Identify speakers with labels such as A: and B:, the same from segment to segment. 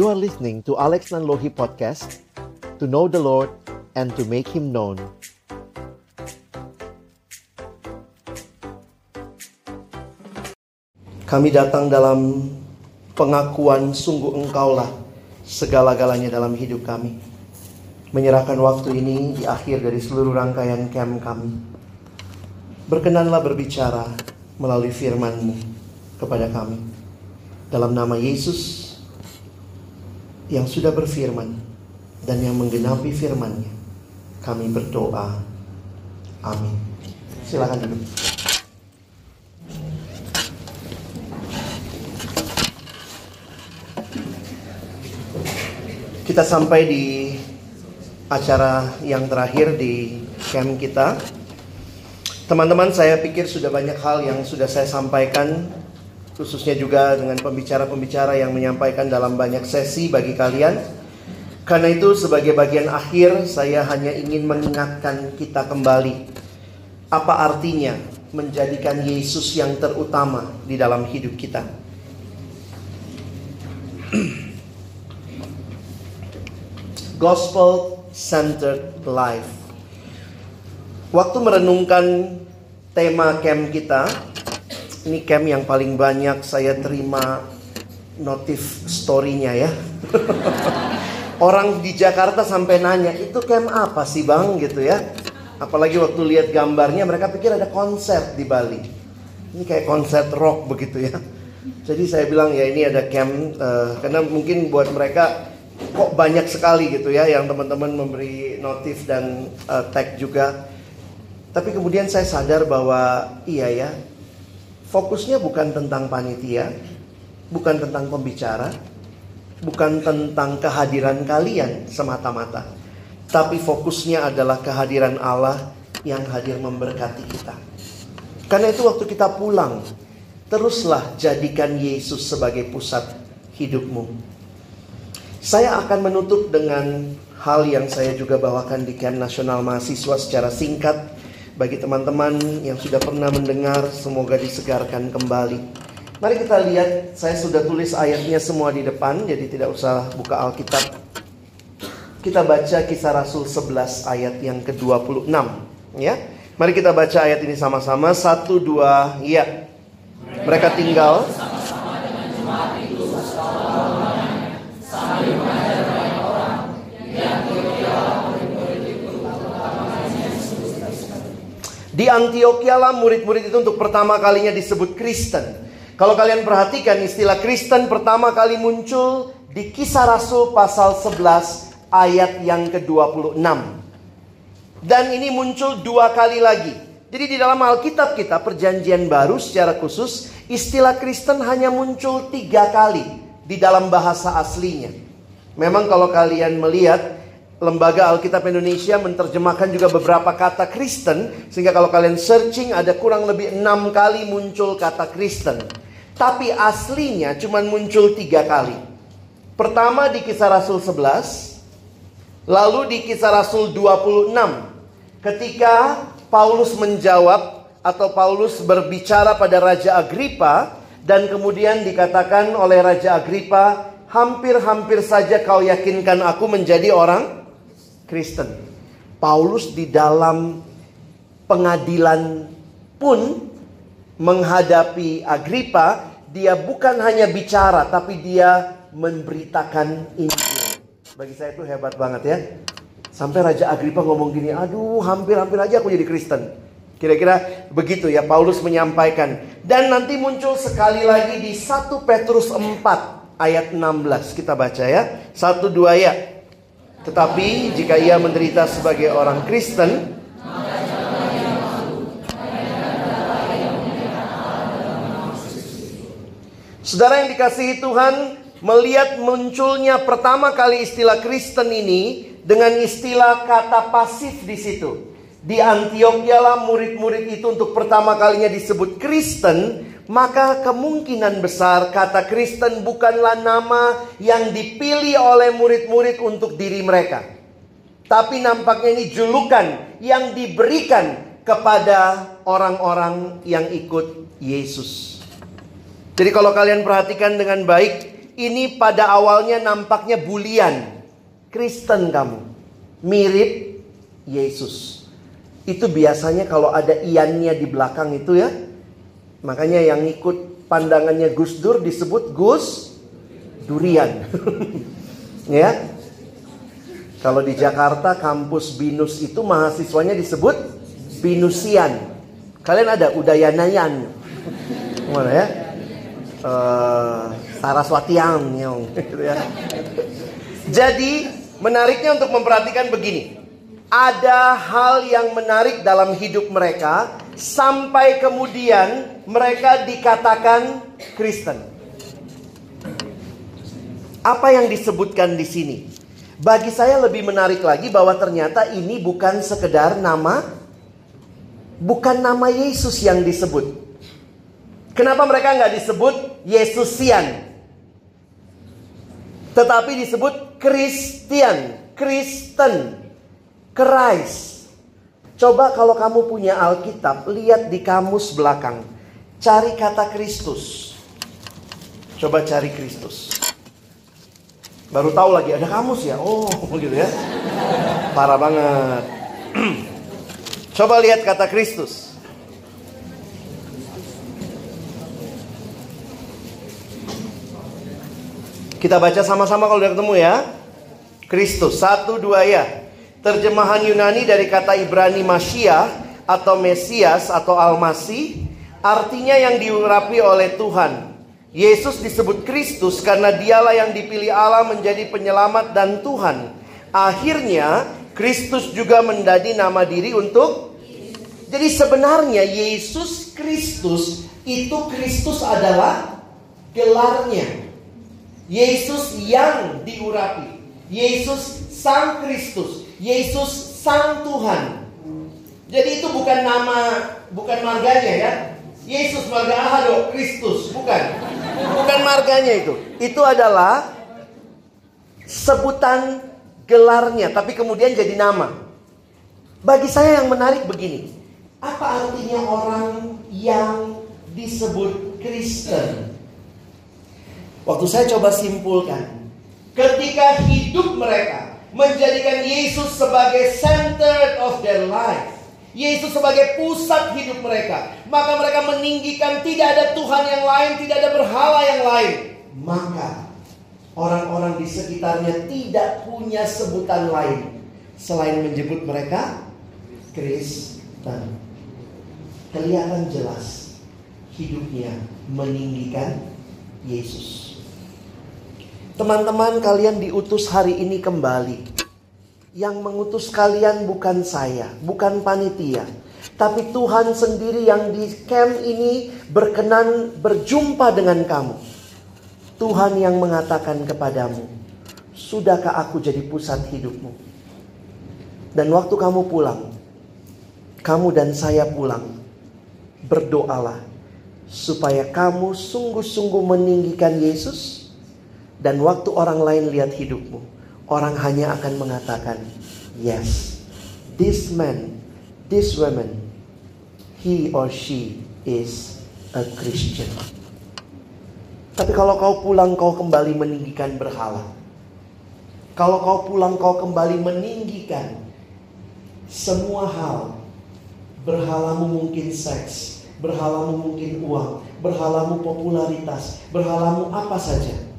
A: You are listening to Alex Nanlohi Podcast To know the Lord and to make Him known. Kami datang dalam pengakuan sungguh engkaulah segala-galanya dalam hidup kami. Menyerahkan waktu ini di akhir dari seluruh rangkaian camp kami. Berkenanlah berbicara melalui firman-Mu kepada kami. Dalam nama Yesus yang sudah berfirman dan yang menggenapi firman-Nya. Kami berdoa. Amin. Silakan duduk. Kita sampai di acara yang terakhir di camp kita. Teman-teman, saya pikir sudah banyak hal yang sudah saya sampaikan khususnya juga dengan pembicara-pembicara yang menyampaikan dalam banyak sesi bagi kalian. Karena itu sebagai bagian akhir saya hanya ingin mengingatkan kita kembali apa artinya menjadikan Yesus yang terutama di dalam hidup kita. Gospel centered life. Waktu merenungkan tema camp kita, ini camp yang paling banyak saya terima notif story-nya ya. Orang di Jakarta sampai nanya, itu camp apa sih bang gitu ya. Apalagi waktu lihat gambarnya mereka pikir ada konser di Bali. Ini kayak konser rock begitu ya. Jadi saya bilang ya ini ada camp uh, karena mungkin buat mereka kok banyak sekali gitu ya yang teman-teman memberi notif dan uh, tag juga. Tapi kemudian saya sadar bahwa iya ya Fokusnya bukan tentang panitia, bukan tentang pembicara, bukan tentang kehadiran kalian semata-mata, tapi fokusnya adalah kehadiran Allah yang hadir memberkati kita. Karena itu, waktu kita pulang, teruslah jadikan Yesus sebagai pusat hidupmu. Saya akan menutup dengan hal yang saya juga bawakan di Camp Nasional Mahasiswa secara singkat bagi teman-teman yang sudah pernah mendengar, semoga disegarkan kembali. Mari kita lihat, saya sudah tulis ayatnya semua di depan, jadi tidak usah buka Alkitab. Kita baca kisah Rasul 11 ayat yang ke-26. Ya, Mari kita baca ayat ini sama-sama. Satu, dua, ya. Mereka tinggal Di Antioquia lah murid-murid itu untuk pertama kalinya disebut Kristen. Kalau kalian perhatikan istilah Kristen pertama kali muncul di kisah Rasul pasal 11 ayat yang ke-26. Dan ini muncul dua kali lagi. Jadi di dalam Alkitab kita perjanjian baru secara khusus istilah Kristen hanya muncul tiga kali di dalam bahasa aslinya. Memang kalau kalian melihat Lembaga Alkitab Indonesia menerjemahkan juga beberapa kata Kristen sehingga kalau kalian searching ada kurang lebih enam kali muncul kata Kristen. Tapi aslinya cuma muncul tiga kali. Pertama di kisah Rasul 11, lalu di kisah Rasul 26. Ketika Paulus menjawab atau Paulus berbicara pada Raja Agripa dan kemudian dikatakan oleh Raja Agripa, hampir-hampir saja kau yakinkan aku menjadi orang Kristen. Paulus di dalam pengadilan pun menghadapi Agripa, dia bukan hanya bicara tapi dia memberitakan Injil. Bagi saya itu hebat banget ya. Sampai Raja Agripa ngomong gini, aduh hampir-hampir aja aku jadi Kristen. Kira-kira begitu ya Paulus menyampaikan. Dan nanti muncul sekali lagi di 1 Petrus 4 ayat 16. Kita baca ya. 1 2 ya. Tetapi jika ia menderita sebagai orang Kristen, Saudara yang dikasihi Tuhan, melihat munculnya pertama kali istilah Kristen ini dengan istilah kata pasif di situ. Di Antioquia lah murid-murid itu untuk pertama kalinya disebut Kristen maka kemungkinan besar kata Kristen bukanlah nama yang dipilih oleh murid-murid untuk diri mereka. Tapi nampaknya ini julukan yang diberikan kepada orang-orang yang ikut Yesus. Jadi kalau kalian perhatikan dengan baik, ini pada awalnya nampaknya bulian. Kristen kamu. Mirip Yesus. Itu biasanya kalau ada iannya di belakang itu ya. Makanya yang ikut pandangannya Gus Dur disebut Gus Durian. ya. Kalau di Jakarta kampus Binus itu mahasiswanya disebut Binusian. Kalian ada Udayanayan. Mana ya? Uh, gitu ya. Jadi menariknya untuk memperhatikan begini. Ada hal yang menarik dalam hidup mereka sampai kemudian mereka dikatakan Kristen. Apa yang disebutkan di sini? Bagi saya lebih menarik lagi bahwa ternyata ini bukan sekedar nama bukan nama Yesus yang disebut. Kenapa mereka nggak disebut Yesusian? Tetapi disebut Kristian, Kristen, Christ. Coba kalau kamu punya Alkitab, lihat di kamus belakang. Cari kata Kristus. Coba cari Kristus. Baru tahu lagi ada kamus ya. Oh, begitu ya. Parah banget. Coba lihat kata Kristus. Kita baca sama-sama kalau udah ketemu ya. Kristus, satu dua ya. Terjemahan Yunani dari kata Ibrani Masya atau Mesias atau Almasih artinya yang diurapi oleh Tuhan. Yesus disebut Kristus karena dialah yang dipilih Allah menjadi penyelamat dan Tuhan. Akhirnya Kristus juga menjadi nama diri untuk Jadi sebenarnya Yesus Kristus itu Kristus adalah gelarnya. Yesus yang diurapi. Yesus Sang Kristus. Yesus Sang Tuhan. Jadi itu bukan nama, bukan marganya ya. Yesus marga Ahado, Kristus, bukan. Bukan marganya itu. Itu adalah sebutan gelarnya, tapi kemudian jadi nama. Bagi saya yang menarik begini. Apa artinya orang yang disebut Kristen? Waktu saya coba simpulkan, ketika hidup mereka menjadikan Yesus sebagai center of their life, Yesus sebagai pusat hidup mereka, maka mereka meninggikan tidak ada Tuhan yang lain, tidak ada berhala yang lain. Maka orang-orang di sekitarnya tidak punya sebutan lain selain menyebut mereka Kristen. Kelihatan jelas hidupnya meninggikan Yesus. Teman-teman kalian diutus hari ini kembali. Yang mengutus kalian bukan saya, bukan panitia. Tapi Tuhan sendiri yang di camp ini berkenan berjumpa dengan kamu. Tuhan yang mengatakan kepadamu, Sudahkah aku jadi pusat hidupmu? Dan waktu kamu pulang, kamu dan saya pulang, berdoalah supaya kamu sungguh-sungguh meninggikan Yesus dan waktu orang lain lihat hidupmu, orang hanya akan mengatakan, "Yes, this man, this woman, he or she is a Christian." Tapi kalau kau pulang kau kembali meninggikan berhala. Kalau kau pulang kau kembali meninggikan semua hal. Berhalamu mungkin seks, berhalamu mungkin uang, berhalamu popularitas, berhalamu apa saja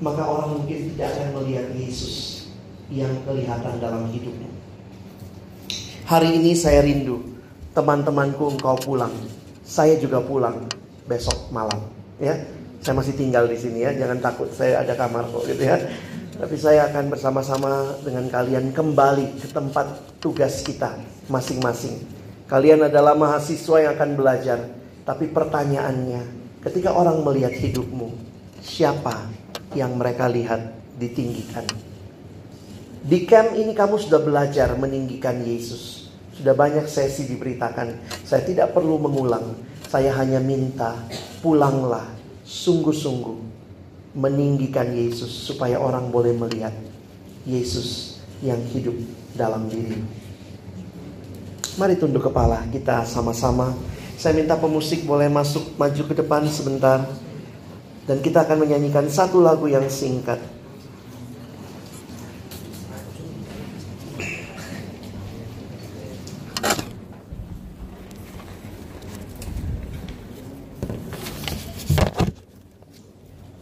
A: maka orang mungkin tidak akan melihat Yesus yang kelihatan dalam hidupmu. Hari ini saya rindu teman-temanku engkau pulang. Saya juga pulang besok malam, ya. Saya masih tinggal di sini ya, jangan takut saya ada kamar kok gitu ya. Tapi saya akan bersama-sama dengan kalian kembali ke tempat tugas kita masing-masing. Kalian adalah mahasiswa yang akan belajar, tapi pertanyaannya, ketika orang melihat hidupmu, siapa yang mereka lihat ditinggikan. Di camp ini kamu sudah belajar meninggikan Yesus. Sudah banyak sesi diberitakan. Saya tidak perlu mengulang. Saya hanya minta pulanglah sungguh-sungguh meninggikan Yesus supaya orang boleh melihat Yesus yang hidup dalam diri. Mari tunduk kepala kita sama-sama. Saya minta pemusik boleh masuk maju ke depan sebentar. Dan kita akan menyanyikan satu lagu yang singkat.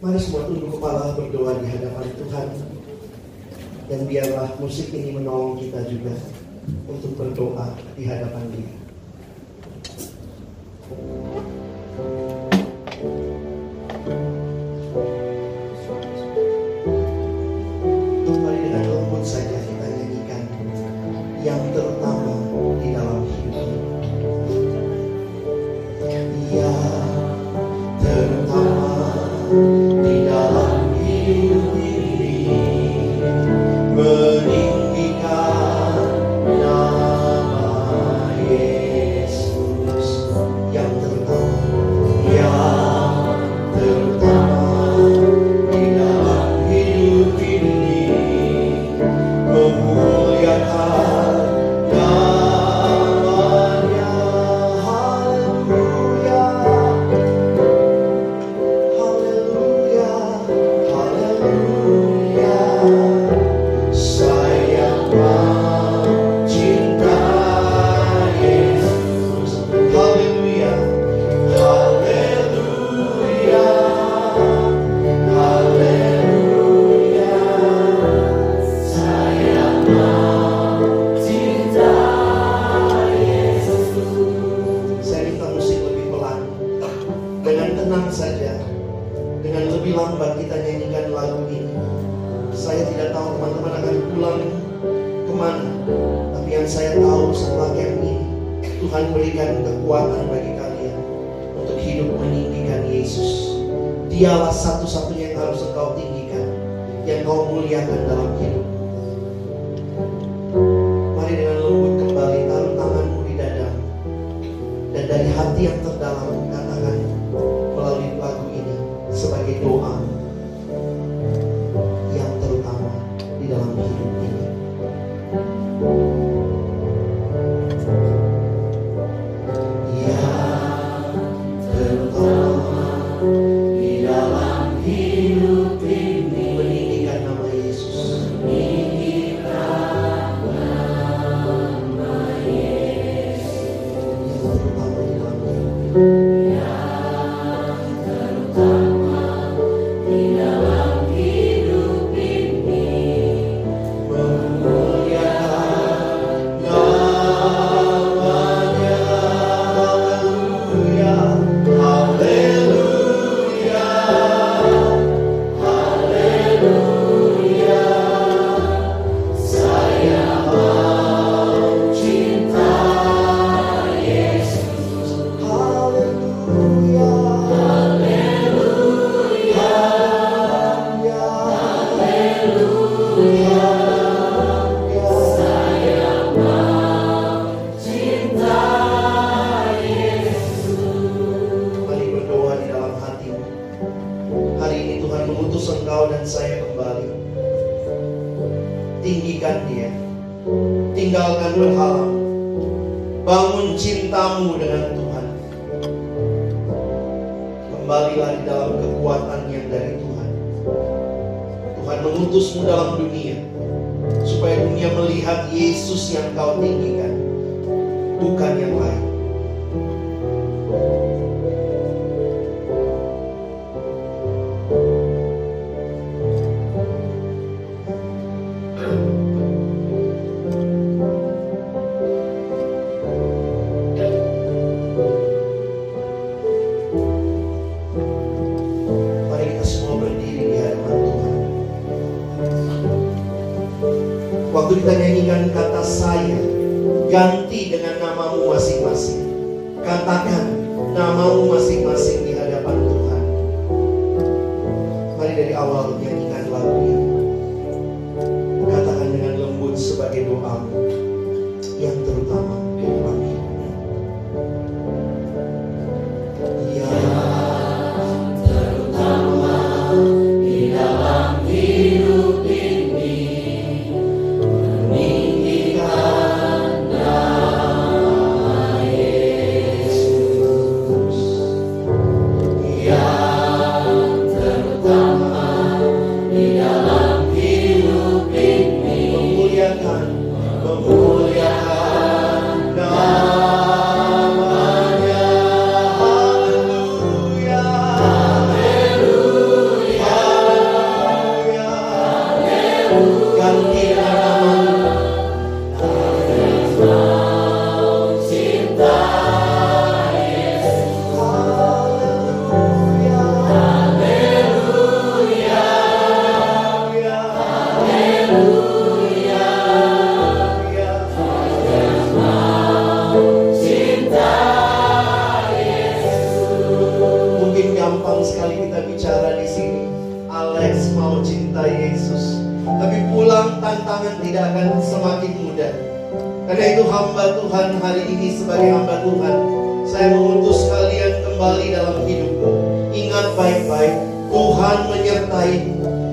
A: Mari semua tunduk kepala berdoa di hadapan Tuhan. Dan biarlah musik ini menolong kita juga untuk berdoa di hadapan Dia. Mari dialah satu-satunya yang harus engkau tinggikan yang kau muliakan dalam hidup. Mari dengan lembut kembali taruh tanganmu di dadamu. Dan dari hati yang terdalam Tinggalkan berhala. Bangun cintamu dengan Tuhan. Kembalilah di dalam kekuatan yang dari Tuhan. Tuhan mengutusmu dalam dunia. Supaya dunia melihat Yesus yang kau tinggikan. Bukan yang lain. Tantangan tidak akan semakin mudah. Karena itu hamba Tuhan hari ini sebagai hamba Tuhan. Saya mengutus kalian kembali dalam hidupmu. Ingat baik-baik, Tuhan menyertai.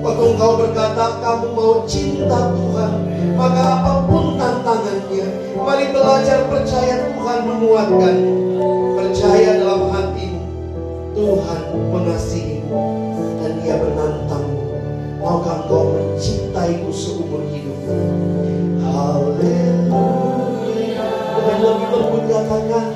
A: Waktu engkau berkata kamu mau cinta Tuhan, maka apa pun tantangannya, mari belajar percaya Tuhan menguatkan. Percaya dalam hatimu, Tuhan mengasihimu dan Dia menantangmu. Haleluya. Dengan lebih lembut katakan,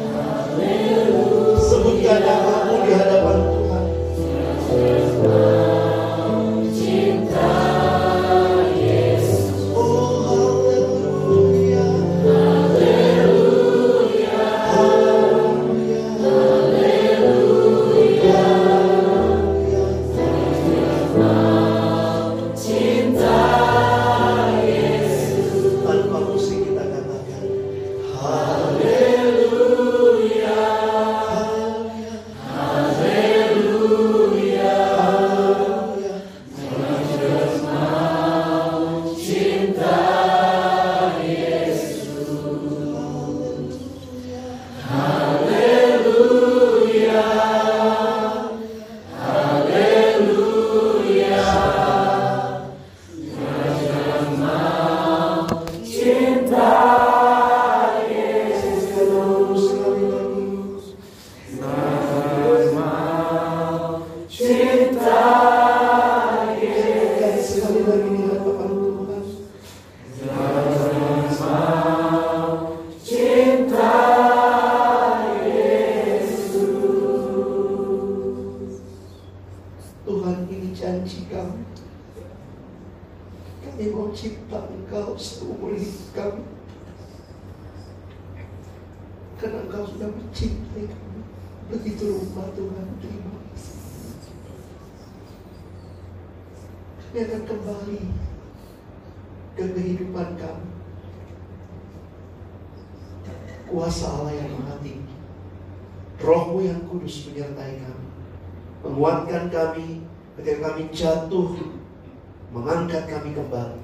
A: Rupa Tuhan Terima kasih. Kami akan kembali Ke kehidupan kami Kuasa Allah yang maha tinggi. Rohmu yang kudus menyertai kami menguatkan kami ketika kami jatuh, mengangkat kami kembali.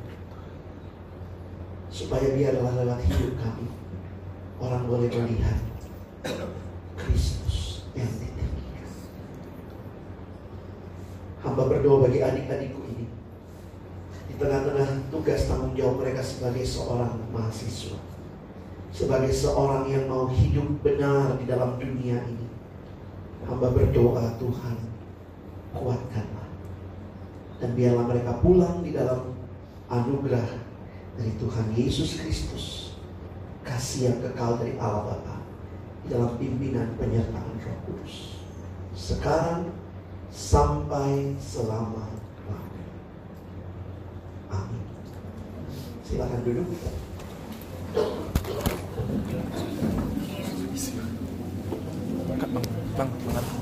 A: Supaya biarlah lewat hidup kami, orang boleh melihat Kristus yang ditinggikan. Hamba berdoa bagi adik-adikku ini. Di tengah-tengah tugas tanggung jawab mereka sebagai seorang mahasiswa. Sebagai seorang yang mau hidup benar di dalam dunia ini. Hamba berdoa Tuhan kuatkanlah dan biarlah mereka pulang di dalam anugerah dari Tuhan Yesus Kristus kasih yang kekal dari Allah Bapa dalam pimpinan penyertaan Roh Kudus sekarang sampai selama-lamanya amin. Silakan duduk.
B: Bang, bang, bang.